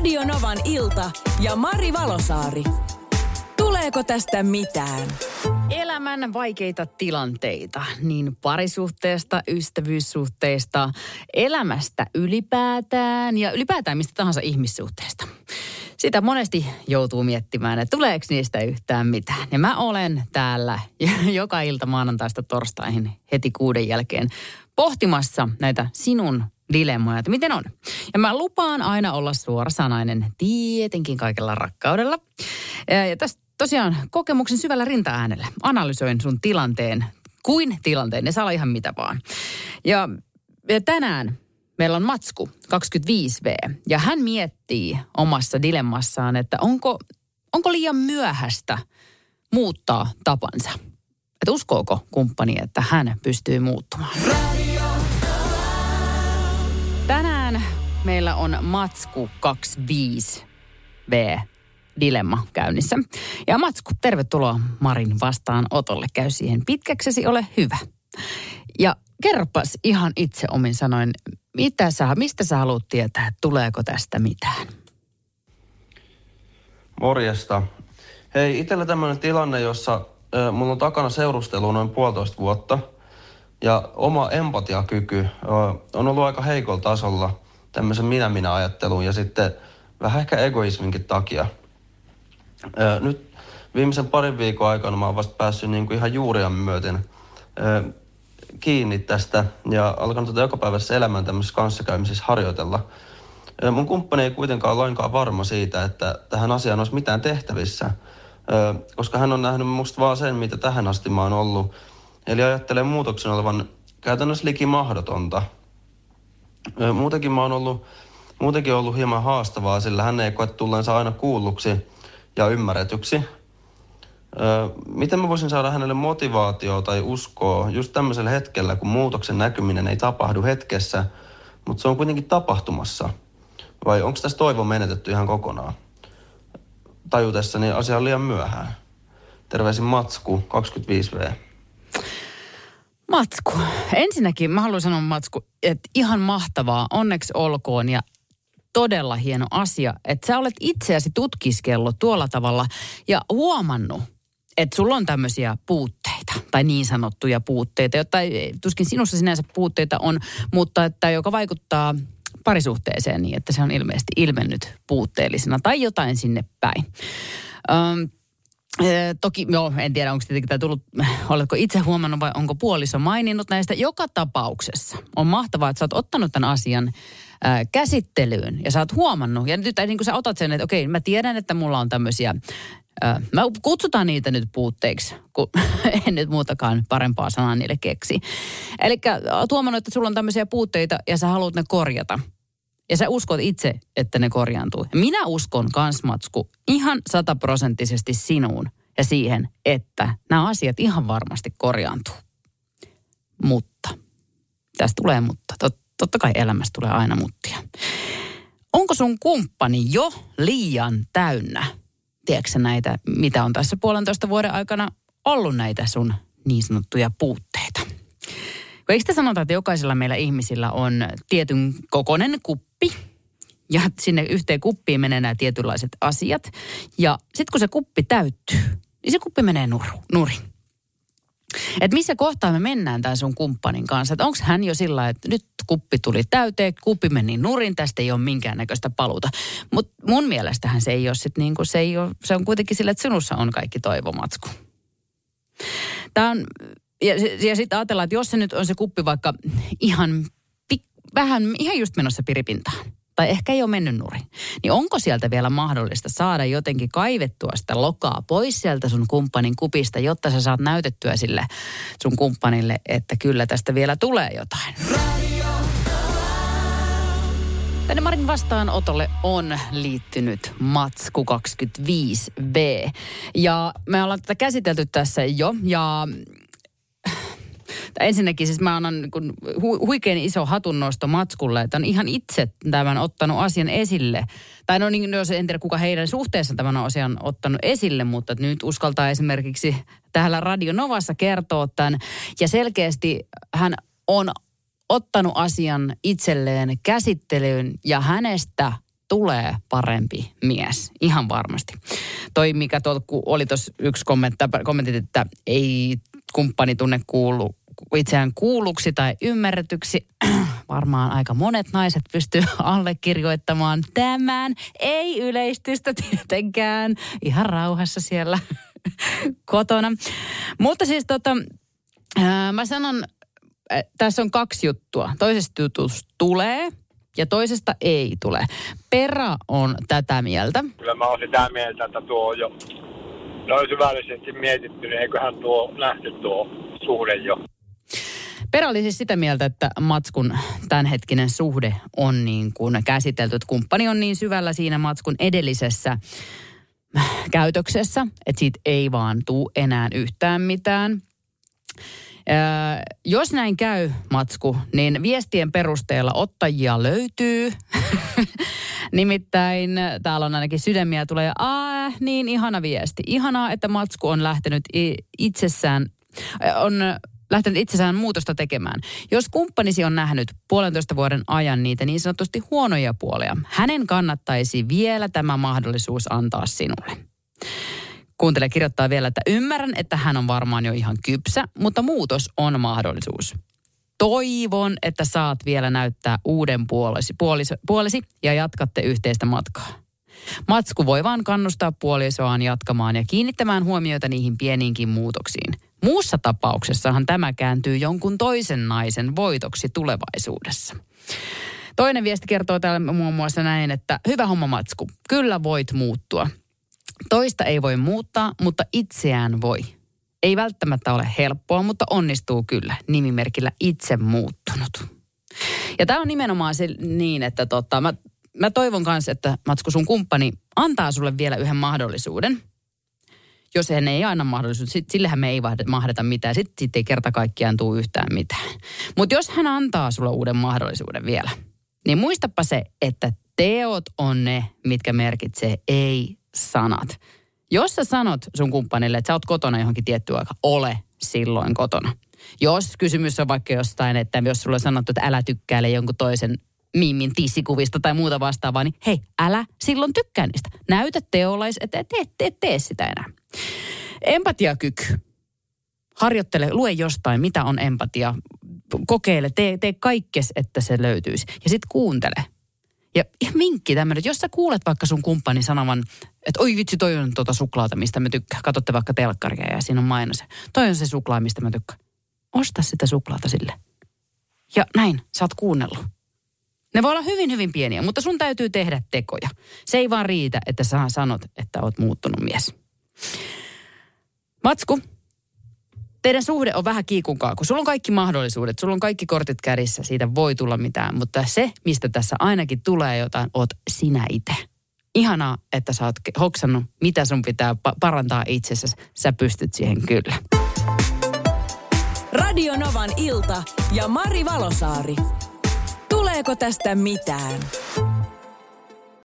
Radio Novan ilta ja Mari Valosaari. Tuleeko tästä mitään? Elämän vaikeita tilanteita, niin parisuhteesta, ystävyyssuhteista, elämästä ylipäätään ja ylipäätään mistä tahansa ihmissuhteesta. Sitä monesti joutuu miettimään, että tuleeko niistä yhtään mitään. Ja mä olen täällä joka ilta maanantaista torstaihin heti kuuden jälkeen pohtimassa näitä sinun dilemmoja, että miten on. Ja mä lupaan aina olla suorasanainen, tietenkin kaikella rakkaudella. Ja tästä tosiaan kokemuksen syvällä rintaäänellä analysoin sun tilanteen, kuin tilanteen, ne saa olla ihan mitä vaan. Ja, ja tänään meillä on Matsku, 25V, ja hän miettii omassa dilemmassaan, että onko, onko liian myöhäistä muuttaa tapansa. Että uskooko kumppani, että hän pystyy muuttumaan. Meillä on Matsku 25V dilemma käynnissä. Ja Matsku, tervetuloa Marin vastaan otolle. Käy siihen pitkäksesi, ole hyvä. Ja kerropas ihan itse omin sanoin, mitä sä, mistä sä haluat tietää, tuleeko tästä mitään? Morjesta. Hei, itsellä tämmöinen tilanne, jossa mulla on takana seurustelu noin puolitoista vuotta – ja oma empatiakyky on ollut aika heikolla tasolla tämmöisen minä-minä-ajattelun ja sitten vähän ehkä egoisminkin takia. Nyt viimeisen parin viikon aikana mä oon vasta päässyt niin kuin ihan juuria myöten kiinni tästä ja alkanut tätä jokapäiväisessä elämän tämmöisessä kanssakäymisessä harjoitella. Mun kumppani ei kuitenkaan ole lainkaan varma siitä, että tähän asiaan olisi mitään tehtävissä, koska hän on nähnyt musta vaan sen, mitä tähän asti mä oon ollut – Eli ajattelen muutoksen olevan käytännössä liki mahdotonta. Muutenkin mä oon ollut, muutenkin ollut hieman haastavaa, sillä hän ei koe tulleensa aina kuulluksi ja ymmärretyksi. Miten mä voisin saada hänelle motivaatioa tai uskoa just tämmöisellä hetkellä, kun muutoksen näkyminen ei tapahdu hetkessä, mutta se on kuitenkin tapahtumassa? Vai onko tässä toivo menetetty ihan kokonaan? Tajutessani asia on liian myöhään. Terveisin Matsku, 25V. Matsku. Ensinnäkin mä haluan sanoa Matsku, että ihan mahtavaa, onneksi olkoon ja todella hieno asia, että sä olet itseäsi tutkiskellut tuolla tavalla ja huomannut, että sulla on tämmöisiä puutteita tai niin sanottuja puutteita, jotta tuskin sinussa sinänsä puutteita on, mutta että joka vaikuttaa parisuhteeseen niin, että se on ilmeisesti ilmennyt puutteellisena tai jotain sinne päin. Öm, Toki, joo, en tiedä, onko tietenkin tämä tullut, oletko itse huomannut vai onko puoliso maininnut näistä. Joka tapauksessa on mahtavaa, että sä oot ottanut tämän asian ää, käsittelyyn ja sä oot huomannut. Ja nyt niin kuin sä otat sen, että okei, mä tiedän, että mulla on tämmöisiä, mä kutsutaan niitä nyt puutteiksi, kun en nyt muutakaan parempaa sanaa niille keksi. Eli huomannut, että sulla on tämmöisiä puutteita ja sä haluat ne korjata. Ja sä uskot itse, että ne korjaantuu. Minä uskon kans, Matsku, ihan sataprosenttisesti sinuun ja siihen, että nämä asiat ihan varmasti korjaantuu. Mutta, tästä tulee mutta. Tot, totta kai elämästä tulee aina muttia. Onko sun kumppani jo liian täynnä? Tiedätkö näitä, mitä on tässä puolentoista vuoden aikana ollut näitä sun niin sanottuja puutteita? Eikö te sanota, että jokaisella meillä ihmisillä on tietyn kokoinen kuppi, ja sinne yhteen kuppiin menee nämä tietynlaiset asiat. Ja sitten kun se kuppi täyttyy, niin se kuppi menee nuru, nuri. Et missä kohtaa me mennään tämän sun kumppanin kanssa? Että onko hän jo sillä että nyt kuppi tuli täyteen, kuppi meni nurin, tästä ei ole minkäännäköistä paluuta. Mutta mun mielestähän se ei ole niin kuin, se, ei ole, se on kuitenkin sillä, että sinussa on kaikki toivomatsku. Tämä on ja, ja sitten ajatellaan, että jos se nyt on se kuppi vaikka ihan vähän, ihan just menossa piripintaan, tai ehkä ei ole mennyt nurin, niin onko sieltä vielä mahdollista saada jotenkin kaivettua sitä lokaa pois sieltä sun kumppanin kupista, jotta sä saat näytettyä sille sun kumppanille, että kyllä tästä vielä tulee jotain. Tänne Marin vastaanotolle on liittynyt Matsku 25B. Ja me ollaan tätä käsitelty tässä jo. Ja ensinnäkin siis mä annan niin hu, huikein iso hatunnosto Matskulle, että on ihan itse tämän ottanut asian esille. Tai no niin, jos en tiedä kuka heidän suhteessa tämän asian ottanut esille, mutta nyt uskaltaa esimerkiksi täällä Radio Novassa kertoa tämän. Ja selkeästi hän on ottanut asian itselleen käsittelyyn ja hänestä tulee parempi mies. Ihan varmasti. Toi, mikä tuolta oli tuossa yksi kommentti, kommentti, että ei kumppani tunne kuulu, itseään kuulluksi tai ymmärretyksi. Varmaan aika monet naiset pystyy allekirjoittamaan tämän. Ei yleistystä tietenkään. Ihan rauhassa siellä kotona. Mutta siis tota, mä sanon, tässä on kaksi juttua. Toisesta jutusta tulee ja toisesta ei tule. Pera on tätä mieltä. Kyllä mä oon sitä mieltä, että tuo jo noin syvällisesti mietitty, niin eiköhän tuo nähty tuo suhde jo. Pera oli siis sitä mieltä, että Matskun tämänhetkinen suhde on niin kuin käsitelty, että kumppani on niin syvällä siinä Matskun edellisessä käytöksessä, että siitä ei vaan tuu enää yhtään mitään. Ää, jos näin käy, Matsku, niin viestien perusteella ottajia löytyy. Nimittäin täällä on ainakin sydämiä tulee, aa, niin ihana viesti. Ihanaa, että Matsku on lähtenyt itsessään, on lähtenyt itsessään muutosta tekemään. Jos kumppanisi on nähnyt puolentoista vuoden ajan niitä niin sanotusti huonoja puolia, hänen kannattaisi vielä tämä mahdollisuus antaa sinulle. Kuuntele kirjoittaa vielä, että ymmärrän, että hän on varmaan jo ihan kypsä, mutta muutos on mahdollisuus. Toivon, että saat vielä näyttää uuden puolesi, puolisi, puolesi ja jatkatte yhteistä matkaa. Matsku voi vaan kannustaa puolisoaan jatkamaan ja kiinnittämään huomiota niihin pieniinkin muutoksiin. Muussa tapauksessahan tämä kääntyy jonkun toisen naisen voitoksi tulevaisuudessa. Toinen viesti kertoo täällä muun muassa näin, että hyvä homma Matsku, kyllä voit muuttua. Toista ei voi muuttaa, mutta itseään voi. Ei välttämättä ole helppoa, mutta onnistuu kyllä nimimerkillä itse muuttunut. Ja tämä on nimenomaan se niin, että tota, mä, mä toivon kanssa, että Matsku sun kumppani antaa sulle vielä yhden mahdollisuuden. Jos hän ei aina mahdollisuus, sit, sillehän me ei mahdeta mitään. Sitten sit ei kerta kaikkiaan tule yhtään mitään. Mutta jos hän antaa sulle uuden mahdollisuuden vielä, niin muistapa se, että teot on ne, mitkä merkitsee ei sanat. Jos sä sanot sun kumppanille, että sä oot kotona johonkin tiettyä aika, ole silloin kotona. Jos kysymys on vaikka jostain, että jos sulla on sanottu, että älä tykkäile jonkun toisen mimin tissikuvista tai muuta vastaavaa, niin hei, älä silloin tykkää niistä. Näytä teolais, että et, et, et tee sitä enää. Empatiakyky. Harjoittele, lue jostain, mitä on empatia. Kokeile, tee, tee kaikkes, että se löytyisi. Ja sitten kuuntele. Ja ihan minkki tämmöinen, että jos sä kuulet vaikka sun kumppani sanovan, että oi vitsi, toi on tuota suklaata, mistä mä tykkään. Katsotte vaikka telkkaria ja siinä on mainos. Toi on se suklaa, mistä mä tykkään. Osta sitä suklaata sille. Ja näin, sä oot kuunnellut. Ne voi olla hyvin, hyvin pieniä, mutta sun täytyy tehdä tekoja. Se ei vaan riitä, että sä sanot, että oot muuttunut mies. Matsku, teidän suhde on vähän kiikunkaa, kun sulla on kaikki mahdollisuudet, sulla on kaikki kortit kärissä, siitä voi tulla mitään, mutta se, mistä tässä ainakin tulee jotain, oot sinä itse. Ihanaa, että sä oot hoksannut, mitä sun pitää pa- parantaa itsessäsi. Sä pystyt siihen kyllä. Radio Novan ilta ja Mari Valosaari. Tuleeko tästä mitään?